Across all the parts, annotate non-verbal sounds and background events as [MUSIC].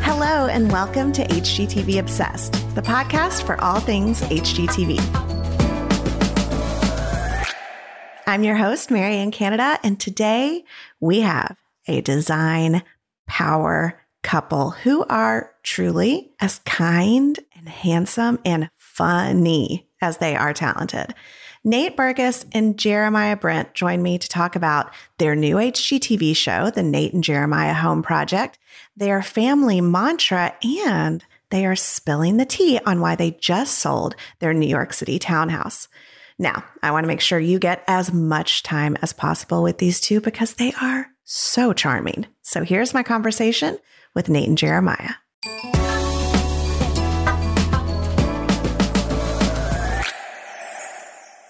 Hello, and welcome to HGTV Obsessed, the podcast for all things HGTV. I'm your host, Marianne Canada, and today we have a design power couple who are truly as kind and handsome and funny as they are talented. Nate Berkus and Jeremiah Brent join me to talk about their new HGTV show, The Nate and Jeremiah Home Project, their family mantra, and they are spilling the tea on why they just sold their New York City townhouse. Now, I want to make sure you get as much time as possible with these two because they are so charming. So here's my conversation with Nate and Jeremiah.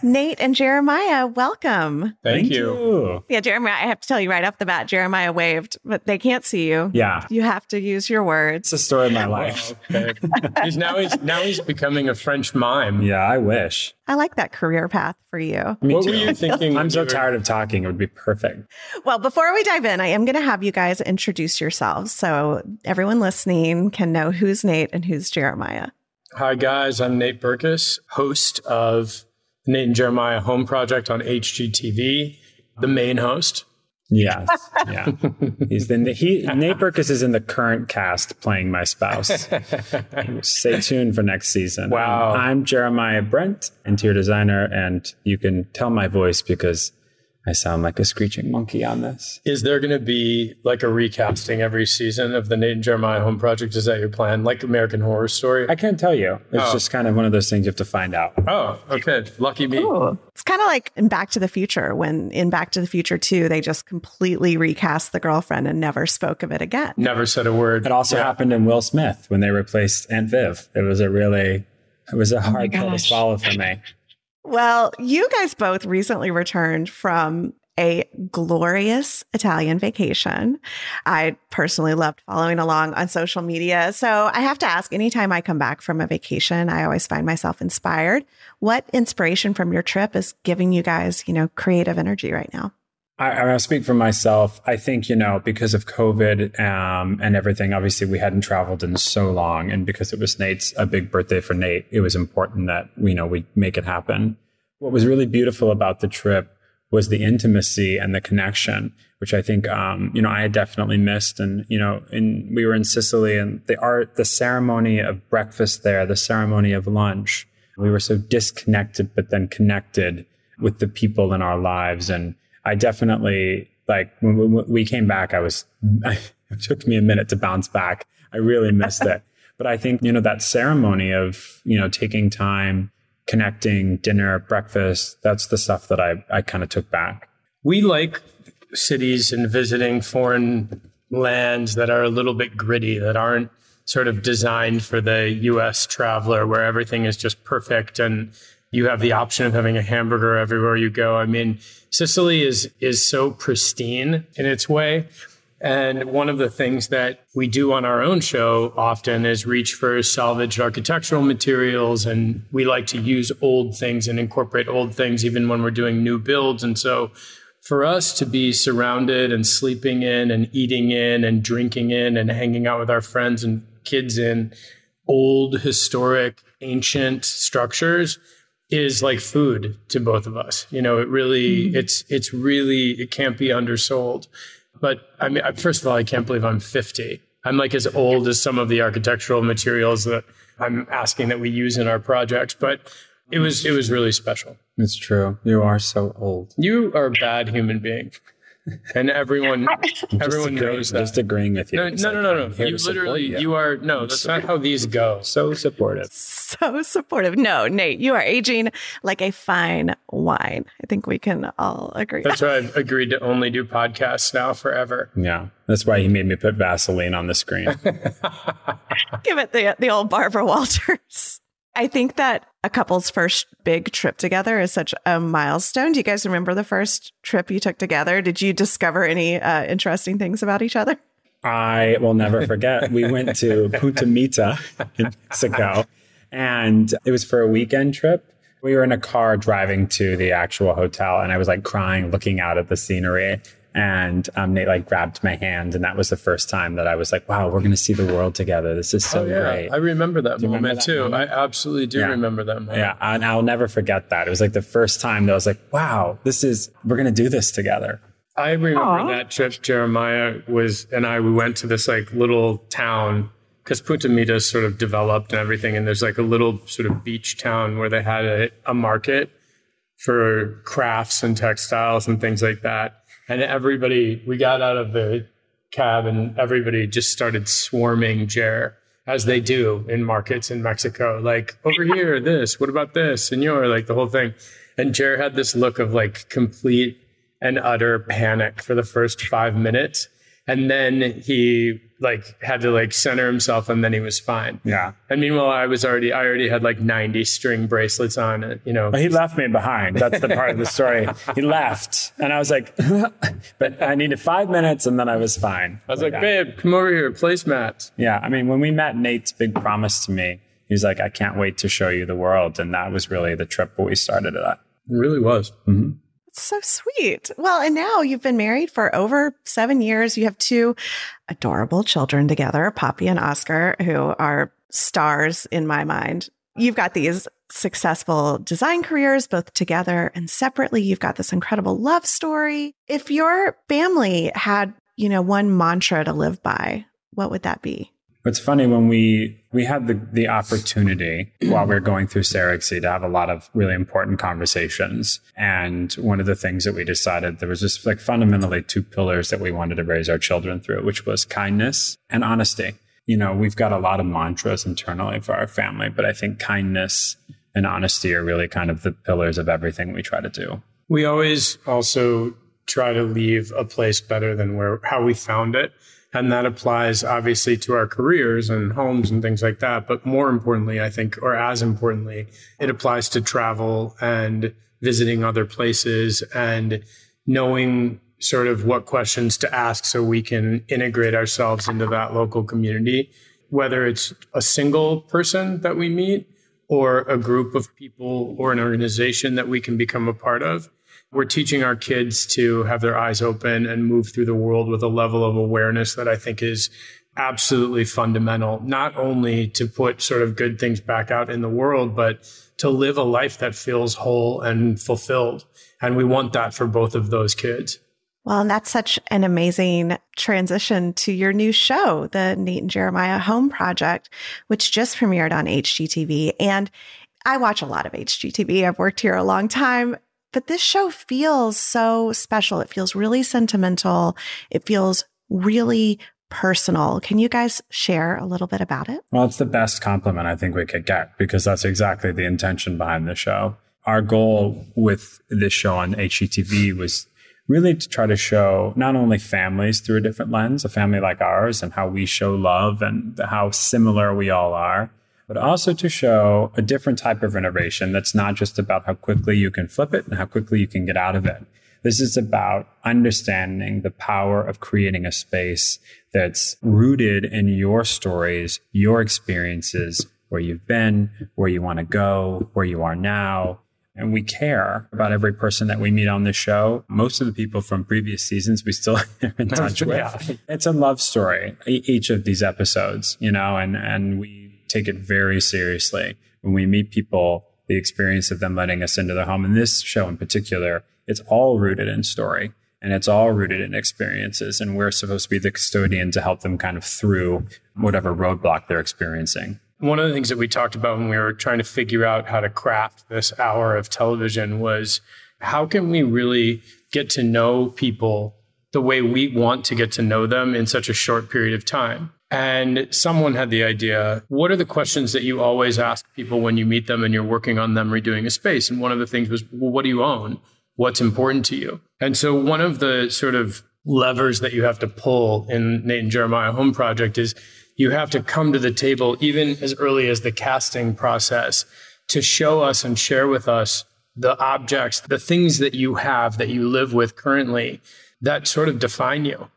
Nate and Jeremiah, welcome. Thank, Thank you. you. Yeah, Jeremiah, I have to tell you right off the bat, Jeremiah waved, but they can't see you. Yeah. You have to use your words. It's the story of my life. [LAUGHS] okay. he's now he's now he's becoming a French mime. Yeah, I wish. I like that career path for you. Me what too. were you thinking? I'm so tired of talking. It would be perfect. Well, before we dive in, I am going to have you guys introduce yourselves so everyone listening can know who's Nate and who's Jeremiah. Hi, guys. I'm Nate Berkus, host of Nate and Jeremiah Home Project on HGTV, the main host. Yes, yeah. [LAUGHS] He's the he. Nate Berkus is in the current cast playing my spouse. [LAUGHS] Stay tuned for next season. Wow. I'm Jeremiah Brent, interior designer, and you can tell my voice because I sound like a screeching monkey on this. Is there going to be like a recasting every season of the Nate and Jeremiah Home Project? Is that your plan? Like American Horror Story? I can't tell you. It's oh. just kind of one of those things you have to find out. Oh, okay. Lucky me. Ooh. It's kind of like in Back to the Future when in Back to the Future 2, they just completely recast the girlfriend and never spoke of it again. Never said a word. It also yeah. happened in Will Smith when they replaced Aunt Viv. It was a really, it was a oh hard oh pill to swallow for me. Well, you guys both recently returned from a glorious Italian vacation. I personally loved following along on social media. So I have to ask anytime I come back from a vacation, I always find myself inspired. What inspiration from your trip is giving you guys, you know, creative energy right now? I, I speak for myself. I think, you know, because of COVID um, and everything, obviously we hadn't traveled in so long. And because it was Nate's a big birthday for Nate, it was important that, you know, we make it happen. What was really beautiful about the trip was the intimacy and the connection, which I think, um, you know, I had definitely missed. And, you know, in, we were in Sicily and the art, the ceremony of breakfast there, the ceremony of lunch, we were so disconnected, but then connected with the people in our lives. And I definitely, like, when we came back, I was, [LAUGHS] it took me a minute to bounce back. I really missed it. [LAUGHS] But I think, you know, that ceremony of, you know, taking time connecting, dinner, breakfast. That's the stuff that I, I kind of took back. We like cities and visiting foreign lands that are a little bit gritty, that aren't sort of designed for the US traveler where everything is just perfect and you have the option of having a hamburger everywhere you go. I mean, Sicily is is so pristine in its way and one of the things that we do on our own show often is reach for salvaged architectural materials. And we like to use old things and incorporate old things even when we're doing new builds. And so for us to be surrounded and sleeping in and eating in and drinking in and hanging out with our friends and kids in old, historic, ancient structures is like food to both of us. You know, it really, mm-hmm. it's, it's really, it can't be undersold. But I mean, first of all, I can't believe I'm 50. I'm like as old as some of the architectural materials that I'm asking that we use in our projects. But it was it was really special. It's true. You are so old. You are a bad human being and [LAUGHS] everyone everyone knows that. Just agreeing with you. No, no, no, no, no. You literally, you. you are no. That's not how these go. So supportive. So supportive. No, Nate, you are aging like a fine wine. I think we can all agree. That's why I've [LAUGHS] agreed to only do podcasts now forever. Yeah, that's why he made me put Vaseline on the screen. [LAUGHS] Give it the the old Barbara Walters. I think that a couple's first big trip together is such a milestone. Do you guys remember the first trip you took together? Did you discover any uh, interesting things about each other? I will never forget. we went to Punta Mita in Mexico, and it was for a weekend trip. We were in a car driving to the actual hotel, and I was like crying, looking out at the scenery. And um, Nate like grabbed my hand, and that was the first time that I was like, "Wow, we're going to see the world together. This is so oh, yeah. great." I remember that you moment remember that too. moment? I absolutely do Yeah. remember that moment. Yeah, and I'll never forget that. It was like the first time that I was like, "Wow, this is we're going to do this together." I remember Aw. that trip. Jeremiah was and I. We went to this like little town because Punta Mita sort of developed and everything, and there's like a little sort of beach town where they had a, a market for crafts and textiles and things like that. And everybody, we got out of the cab and everybody just started swarming Jer as they do in markets in Mexico. Like over here, this. What about this? Senor, like the whole thing. And Jer had this look of like complete and utter panic for the first five minutes. And then he like had to like center himself and then he was fine. Yeah, And meanwhile, I was already, I already had like 90 string bracelets on it, you know. but he left me behind. That's the part of the story. He left, and I was like, [LAUGHS] "But I needed five minutes, and then I was fine." I was like, yeah. babe, come over here, placemats. Yeah, I mean, when we met, Nate's big promise to me, he's like, "I can't wait to show you the world," and that was really the trip where we started it. At. It really was. Mm-hmm. So sweet. Well, and now you've been married for over seven years. You have two adorable children together, Poppy and Oscar, who are stars in my mind. You've got these successful design careers, both together and separately. You've got this incredible love story. If your family had, you know, one mantra to live by, what would that be? It's funny when we we had the the opportunity while we were going through surrogacy to have a lot of really important conversations. And one of the things that we decided there was just like fundamentally two pillars that we wanted to raise our children through, which was kindness and honesty. You know, we've got a lot of mantras internally for our family, but I think kindness and honesty are really kind of the pillars of everything we try to do. We always also try to leave a place better than where how we found it. And that applies obviously to our careers and homes and things like that. But more importantly, I think, or as importantly, it applies to travel and visiting other places and knowing sort of what questions to ask so we can integrate ourselves into that local community, whether it's a single person that we meet or a group of people or an organization that we can become a part of. We're teaching our kids to have their eyes open and move through the world with a level of awareness that I think is absolutely fundamental, not only to put sort of good things back out in the world, but to live a life that feels whole and fulfilled. And we want that for both of those kids. Well, and that's such an amazing transition to your new show, the Nate and Jeremiah Home Project, which just premiered on HGTV. And I watch a lot of HGTV. I've worked here a long time, but this show feels so special. It feels really sentimental. It feels really personal. Can you guys share a little bit about it? Well, it's the best compliment I think we could get because that's exactly the intention behind the show. Our goal with this show on HGTV was really to try to show not only families through a different lens, a family like ours, and how we show love and how similar we all are, but also to show a different type of innovation that's not just about how quickly you can flip it and how quickly you can get out of it. This is about understanding the power of creating a space that's rooted in your stories, your experiences, where you've been, where you want to go, where you are now. And we care about every person that we meet on the show. Most of the people from previous seasons we still [LAUGHS] are in touch with. Yeah. It's a love story, each of these episodes, you know, and, and we take it very seriously. When we meet people, the experience of them letting us into their home, and this show in particular, it's all rooted in story and it's all rooted in experiences. And we're supposed to be the custodian to help them kind of through whatever roadblock they're experiencing. One of the things that we talked about when we were trying to figure out how to craft this hour of television was how can we really get to know people the way we want to get to know them in such a short period of time? And someone had the idea what are the questions that you always ask people when you meet them and you're working on them redoing a space? And one of the things was, well, what do you own? What's important to you? And so one of the sort of levers that you have to pull in Nate and Jeremiah Home Project is you have to come to the table even as early as the casting process to show us and share with us the objects, the things that you have that you live with currently that sort of define you.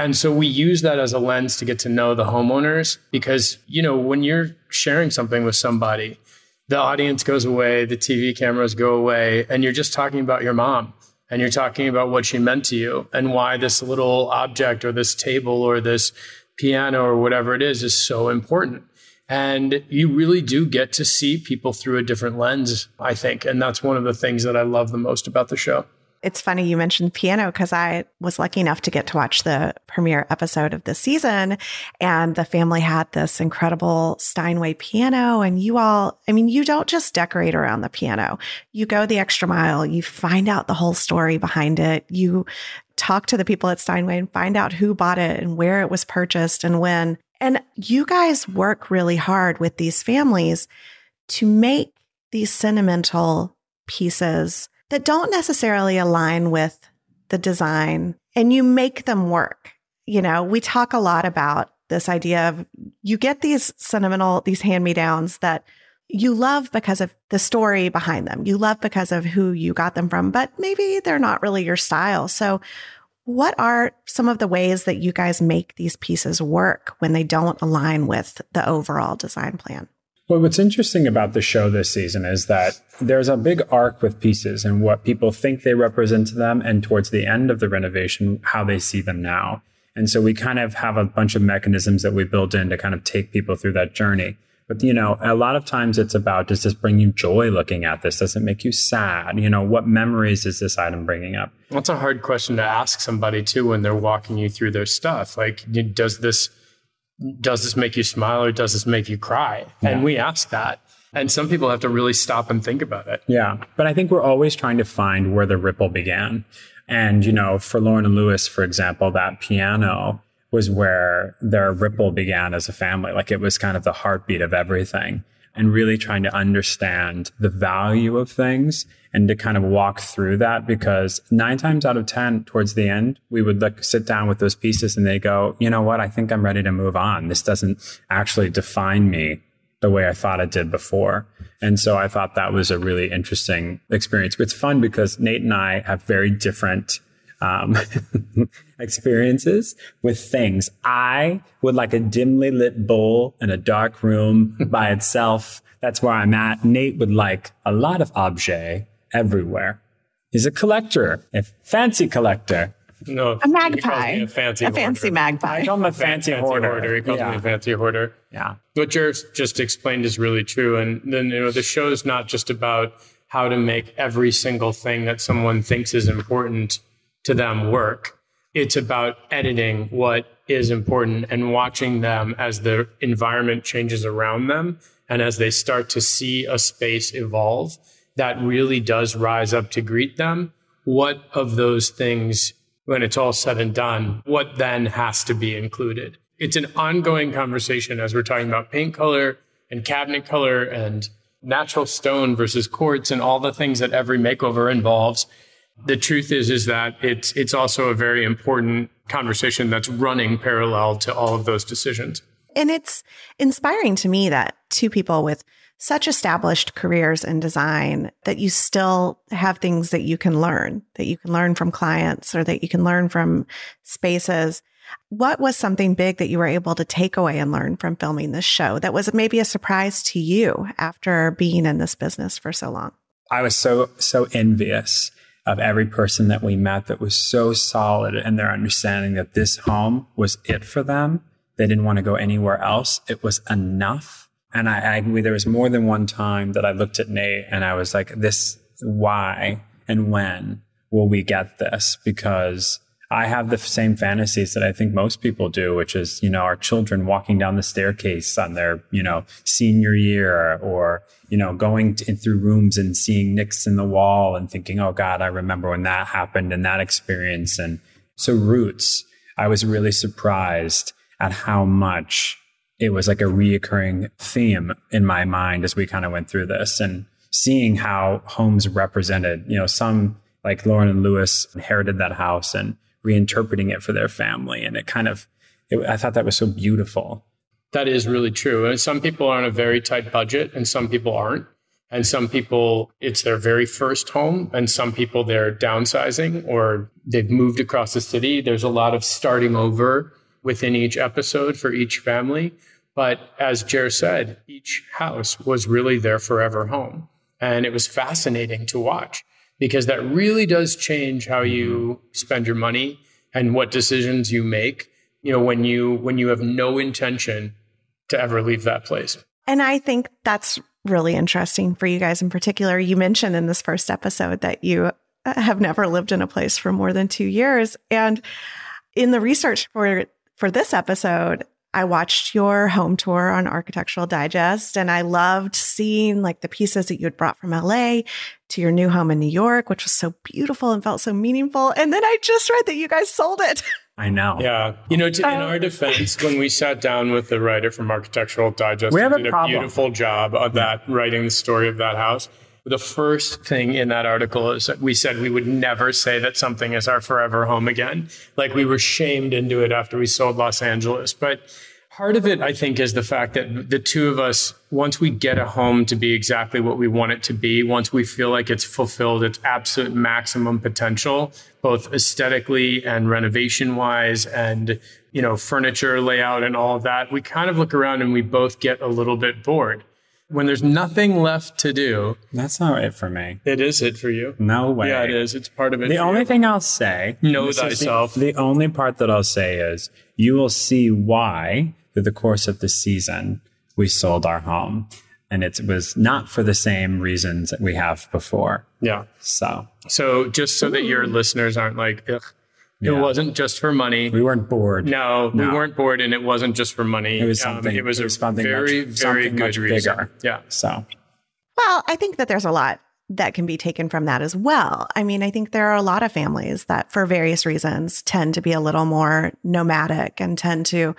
And so we use that as a lens to get to know the homeowners because, you know, when you're sharing something with somebody, the audience goes away, the TV cameras go away, and you're just talking about your mom and you're talking about what she meant to you and why this little object or this table or this piano or whatever it is is so important. And you really do get to see people through a different lens, I think. And that's one of the things that I love the most about the show. It's funny you mentioned piano because I was lucky enough to get to watch the premiere episode of this season. And the family had this incredible Steinway piano. And you all, I mean, you don't just decorate around the piano, you go the extra mile, you find out the whole story behind it. You talk to the people at Steinway and find out who bought it and where it was purchased and when. And you guys work really hard with these families to make these sentimental pieces that don't necessarily align with the design and you make them work. You know, we talk a lot about this idea of you get these sentimental, these hand me downs that you love because of the story behind them. You love because of who you got them from, but maybe they're not really your style. So, what are some of the ways that you guys make these pieces work when they don't align with the overall design plan? Well, what's interesting about the show this season is that there's a big arc with pieces and what people think they represent to them, and towards the end of the renovation, how they see them now. And so we kind of have a bunch of mechanisms that we built in to kind of take people through that journey. But, you know, a lot of times it's about does this bring you joy looking at this? Does it make you sad? You know, what memories is this item bringing up? That's a hard question to ask somebody too when they're walking you through their stuff. Like, does this does this make you smile or does this make you cry? Yeah. And we ask that. And some people have to really stop and think about it. Yeah. But I think we're always trying to find where the ripple began. And, you know, for Lauren and Lewis, for example, that piano was where their ripple began as a family. Like it was kind of the heartbeat of everything and really trying to understand the value of things and to kind of walk through that because nine times out of 10 towards the end, we would like sit down with those pieces and they go, you know what? I think I'm ready to move on. This doesn't actually define me the way I thought it did before. And so I thought that was a really interesting experience. It's fun because Nate and I have very different um, [LAUGHS] experiences with things. I would like a dimly lit bowl in a dark room [LAUGHS] by itself. That's where I'm at. Nate would like a lot of objet everywhere. He's a collector, a fancy collector. No, a magpie, a fancy, a fancy magpie. I call him a fancy, fancy hoarder. hoarder. He calls yeah. me a fancy hoarder. Yeah. What Jared just explained is really true, and then you know the show is not just about how to make every single thing that someone thinks is important to them work. It's about editing what is important and watching them as the environment changes around them and as they start to see a space evolve that really does rise up to greet them. What of those things, when it's all said and done, what then has to be included? It's an ongoing conversation as we're talking about paint color and cabinet color and natural stone versus quartz and all the things that every makeover involves the truth is is that it's it's also a very important conversation that's running parallel to all of those decisions. And it's inspiring to me that two people with such established careers in design that you still have things that you can learn, that you can learn from clients or that you can learn from spaces. What was something big that you were able to take away and learn from filming this show that was maybe a surprise to you after being in this business for so long? I was so, so envious of every person that we met that was so solid in their understanding that this home was it for them. They didn't want to go anywhere else. It was enough. And I, I there was more than one time that I looked at Nate and I was like, this, why and when will we get this? Because I have the same fantasies that I think most people do, which is, you know, our children walking down the staircase on their, you know, senior year or, you know, going to, through rooms and seeing nicks in the wall and thinking, oh God, I remember when that happened and that experience. And so roots, I was really surprised at how much it was like a reoccurring theme in my mind as we kind of went through this and seeing how homes represented, you know, some like Lauren and Lewis inherited that house and reinterpreting it for their family. And it kind of, it, I thought that was so beautiful. That is really true. And some people are on a very tight budget and some people aren't. And some people, it's their very first home. And some people, they're downsizing or they've moved across the city. There's a lot of starting over within each episode for each family. But as Jer said, each house was really their forever home. And it was fascinating to watch because that really does change how you mm-hmm. spend your money and what decisions you make you know when you when you have no intention to ever leave that place. And i think that's really interesting for you guys in particular. You mentioned in this first episode that you uh, have never lived in a place for more than 2 years. And in the research for for this episode I watched your home tour on Architectural Digest and I loved seeing like the pieces that you had brought from LA to your new home in New York, which was so beautiful and felt so meaningful. And then I just read that you guys sold it. [LAUGHS] I know. Yeah. You know, to, in oh. our defense, when we sat down with the writer from Architectural Digest, we have did a, a beautiful job of that, writing the story of that house. The first thing in that article is that we said we would never say that something is our forever home again. Like we were shamed into it after we sold Los Angeles. But part of it, I think, is the fact that the two of us, once we get a home to be exactly what we want it to be, once we feel like it's fulfilled its absolute maximum potential, both aesthetically and renovation wise and, you know, furniture layout and all of that, we kind of look around and we both get a little bit bored when there's nothing left to do. That's not it for me. It is it for you. No way. Yeah, it is. It's part of it. The only you. thing I'll say, know thyself. The, the only part that I'll say is you will see why through the course of the season we sold our home. And it was not for the same reasons that we have before. Yeah. So, so just so that your listeners aren't like, Ugh, it wasn't just for money. We weren't bored. No, no, we weren't bored, and it wasn't just for money. It was something. Um, it was, it was a something very, much, very something good much reason. bigger. Yeah. So, well, I think that there's a lot that can be taken from that as well. I mean, I think there are a lot of families that, for various reasons, tend to be a little more nomadic and tend to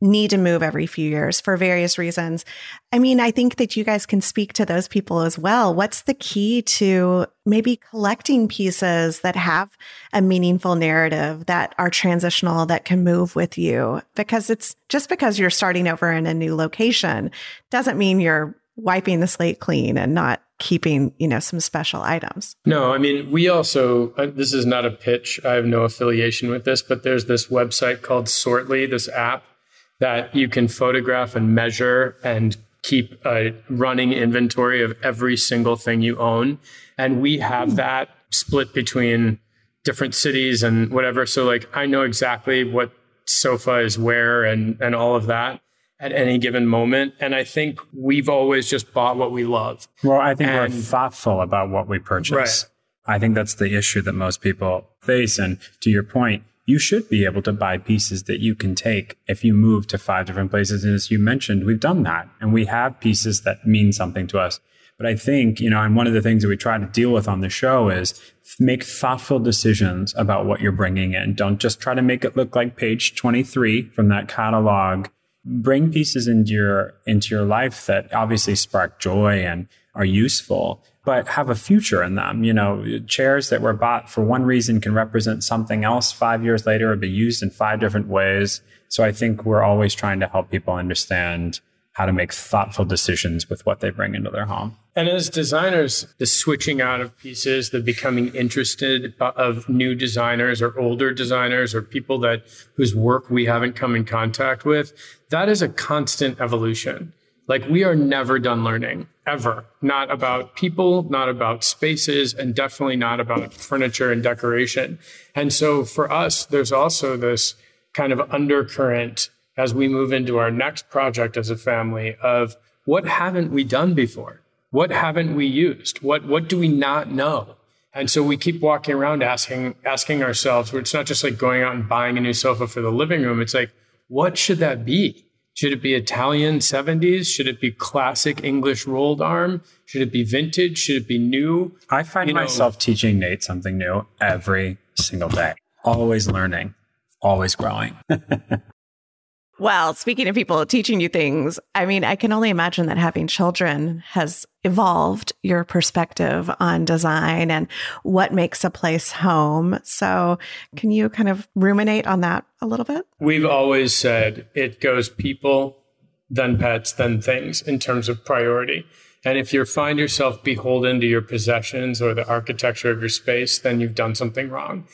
need to move every few years for various reasons. I mean, I think that you guys can speak to those people as well. What's the key to maybe collecting pieces that have a meaningful narrative that are transitional that can move with you? Because it's just because you're starting over in a new location doesn't mean you're wiping the slate clean and not keeping you know some special items. No i mean we also uh, this is not a pitch. I have no affiliation with this but there's this website called sortly this app that you can photograph and measure and keep a running inventory of every single thing you own. And we have that split between different cities and whatever. So like i know exactly what sofa is where and and all of that at any given moment. And I think we've always just bought what we love. Well, I think and, we're thoughtful about what we purchase. Right. I think that's the issue that most people face. And to your point, you should be able to buy pieces that you can take if you move to five different places. And as you mentioned, we've done that and we have pieces that mean something to us. But I think, you know, and one of the things that we try to deal with on the show is make thoughtful decisions about what you're bringing in. Don't just try to make it look like page 23 from that catalog bring pieces into your into your life that obviously spark joy and are useful but have a future in them. You know chairs that were bought for one reason can represent something else 5 years later or be used in five different ways. So i think we're always trying to help people understand how to make thoughtful decisions with what they bring into their home. And as designers, the switching out of pieces, the becoming interested of new designers or older designers or people that whose work we haven't come in contact with, that is a constant evolution. Like we are never done learning ever, not about people, not about spaces, and definitely not about furniture and decoration. And so for us, there's also this kind of undercurrent as we move into our next project as a family of what haven't we done before? What haven't we used? What, what do we not know? And so we keep walking around asking, asking ourselves, it's not just like going out and buying a new sofa for the living room. It's like, what should that be? Should it be Italian 70s? Should it be classic English rolled arm? Should it be vintage? Should it be new? I find you myself know, teaching Nate something new every single day. Always learning, always growing. [LAUGHS] Well, speaking of people teaching you things, I mean, I can only imagine that having children has evolved your perspective on design and what makes a place home. So, can you kind of ruminate on that a little bit? We've always said it goes people, then pets, then things in terms of priority. And if you find yourself beholden to your possessions or the architecture of your space, then you've done something wrong.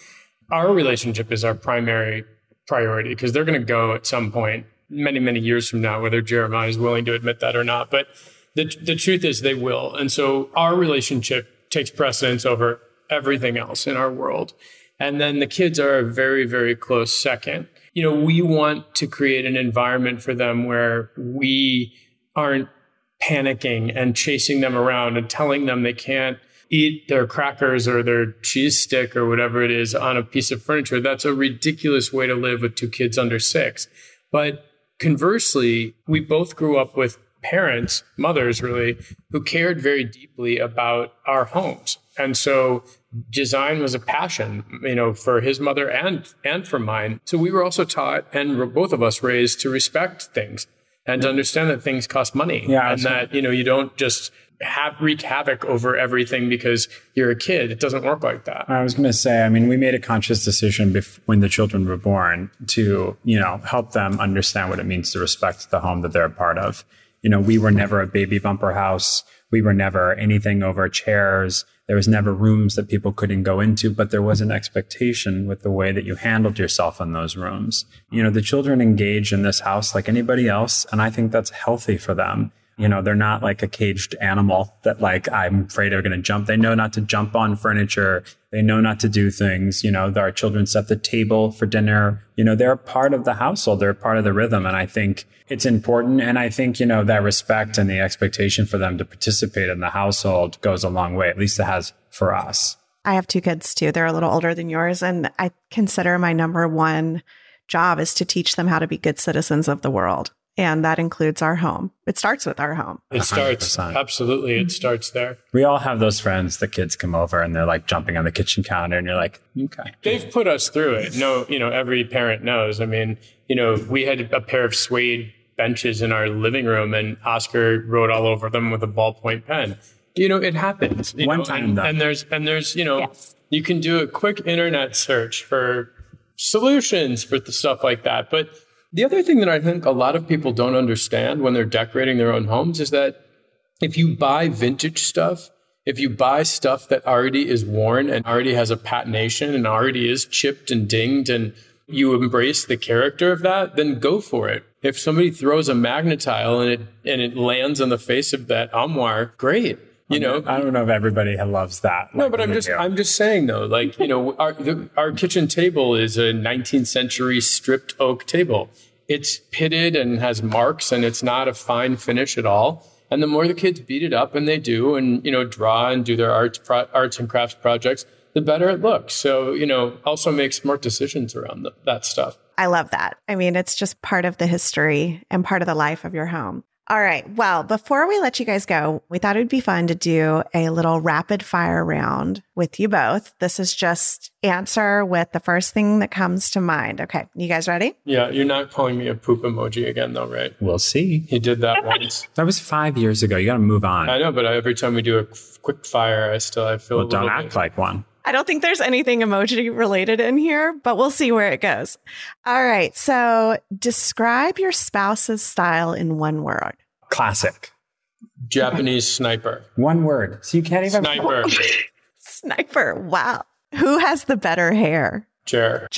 Our relationship is our primary priority because they're going to go at some point many, many years from now, whether Jeremiah is willing to admit that or not. But the, the truth is they will. And so our relationship takes precedence over everything else in our world. And then the kids are a very, very close second. You know, we want to create an environment for them where we aren't panicking and chasing them around and telling them they can't eat their crackers or their cheese stick or whatever it is on a piece of furniture. That's a ridiculous way to live with two kids under six. But conversely, we both grew up with parents, mothers really, who cared very deeply about our homes. And so design was a passion, you know, for his mother and and for mine. So we were also taught and both of us raised to respect things and to understand that things cost money Yeah, and that, you know, you don't just have wreak havoc over everything because you're a kid. It doesn't work like that. I was going to say, I mean, we made a conscious decision bef- when the children were born to, you know, help them understand what it means to respect the home that they're a part of. You know, we were never a baby bumper house. We were never anything over chairs. There was never rooms that people couldn't go into, but there was an expectation with the way that you handled yourself in those rooms. You know, the children engage in this house like anybody else, and I think that's healthy for them. You know, they're not like a caged animal that like I'm afraid are going to jump. They know not to jump on furniture. They know not to do things. You know, our children set the table for dinner. You know, they're part of the household. They're part of the rhythm. And I think it's important. And I think, you know, that respect and the expectation for them to participate in the household goes a long way. At least it has for us. I have two kids too. They're a little older than yours. And I consider my number one job is to teach them how to be good citizens of the world. And that includes our home. It starts with our home. It starts 100%. absolutely. It mm-hmm. starts there. We all have those friends, the kids come over and they're like jumping on the kitchen counter and you're like, okay. They've put us through it. No, you know, every parent knows. I mean, you know, we had a pair of suede benches in our living room and Oscar wrote all over them with a ballpoint pen. You know, it happens. you One know, time, and, and there's and there's, you know, Yes. you can do a quick internet search for solutions for the stuff like that. But the other thing that I think a lot of people don't understand when they're decorating their own homes is that if you buy vintage stuff, if you buy stuff that already is worn and already has a patination and already is chipped and dinged and you embrace the character of that, then go for it. If somebody throws a Magna-Tile and it and it lands on the face of that armoire, great. You know, I don't know if everybody loves that. no, but I'm just do. I'm just saying though, like you know, our the, our kitchen table is a 19th century stripped oak table. It's pitted and has marks, and it's not a fine finish at all. And the more the kids beat it up, and they do, and you know, draw and do their arts pro- arts and crafts projects, the better it looks. So you know, also make smart decisions around the, that stuff. I love that. I mean, it's just part of the history and part of the life of your home. All right. Well, before we let you guys go, we thought it would be fun to do a little rapid fire round with you both. This is just answer with the first thing that comes to mind. Okay. You guys ready? Yeah, you're not calling me a poop emoji again, though, right? we'll see. He did that once. [LAUGHS] That was five years ago. You got to move on. I know, but every time we do a quick fire, I still I feel well, a don't act bit- like one. I don't think there's anything emoji related in here, but we'll see where it goes. All right. So describe your spouse's style in one word. Classic. Japanese sniper. One word. So you can't even. Sniper. [LAUGHS] Sniper. Wow. Who has the better hair? Chair.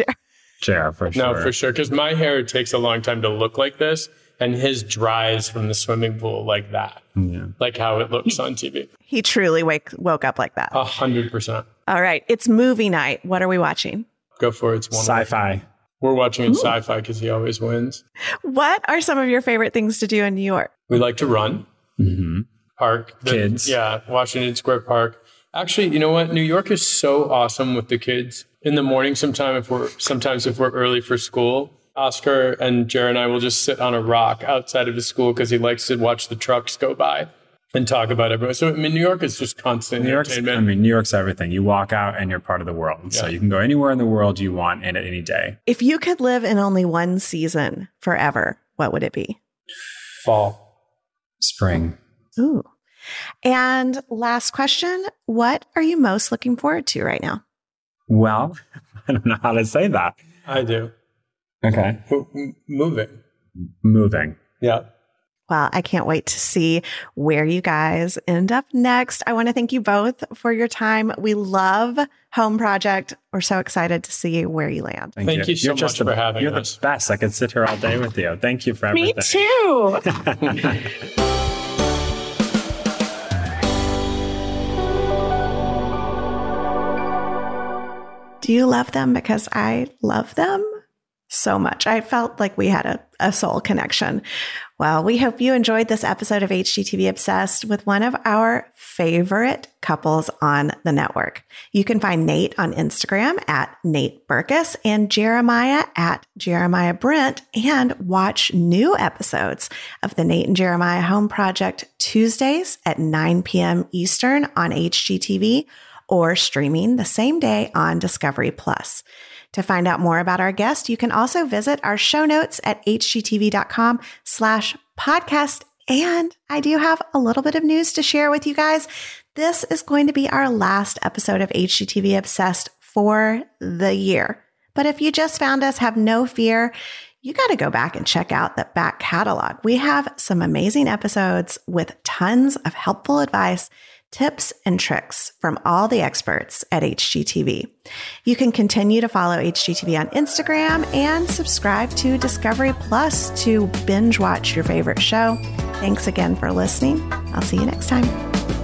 Chair for sure. No, for sure. Because my hair takes a long time to look like this, and his dries from the swimming pool like that, Yeah. like how it looks on TV. He truly wake, woke up like that. A hundred percent. All right. It's movie night. What are we watching? Go for it. It's one. Sci-fi. We're watching sci-fi because he always wins. What are some of your favorite things to do in New York? We like to run. hmm Park. The- Kids. Yeah, Washington Square Park. Actually, you know what? New York is so awesome with the kids. In the morning, sometime if we're sometimes if we're early for school, Oscar and Jared and I will just sit on a rock outside of his school because he likes to watch the trucks go by and talk about everyone. So I mean, New York is just constant New York's, I mean, New York's everything. You walk out and you're part of the world. So you can go anywhere in the world you want and at any day. If you could live in only one season forever, what would it be? Fall. Spring. Ooh. And last question What are you most looking forward to right now? Well, [LAUGHS] I don't know how to say that. I do. Okay. M- moving. Moving. Yeah. Well, I can't wait to see where you guys end up next. I want to thank you both for your time. We love Home Project. We're so excited to see where you land. Thank you so You're just much the- for having You're us. the best. I could sit here all day with you. Thank you for everything. Me too. [LAUGHS] Do you love them? Because I love them so much. I felt like we had a, a soul connection. Well, we hope you enjoyed this episode of HGTV Obsessed with one of our favorite couples on the network. You can find Nate on Instagram at Nate Berkus and Jeremiah at Jeremiah Brent and watch new episodes of the Nate and Jeremiah Home Project Tuesdays at 9 p.m. Eastern on HGTV or streaming the same day on Discovery Plus. To find out more about our guest, you can also visit our show notes at hgtv.com slash podcast. And I do have a little bit of news to share with you guys. This is going to be our last episode of HGTV Obsessed for the year. But if you just found us, have no fear. You got to go back and check out the back catalog. We have some amazing episodes with tons of helpful advice tips and tricks from all the experts at HGTV. You can continue to follow HGTV on Instagram and subscribe to Discovery Plus to binge watch your favorite show. Thanks again for listening. I'll see you next time.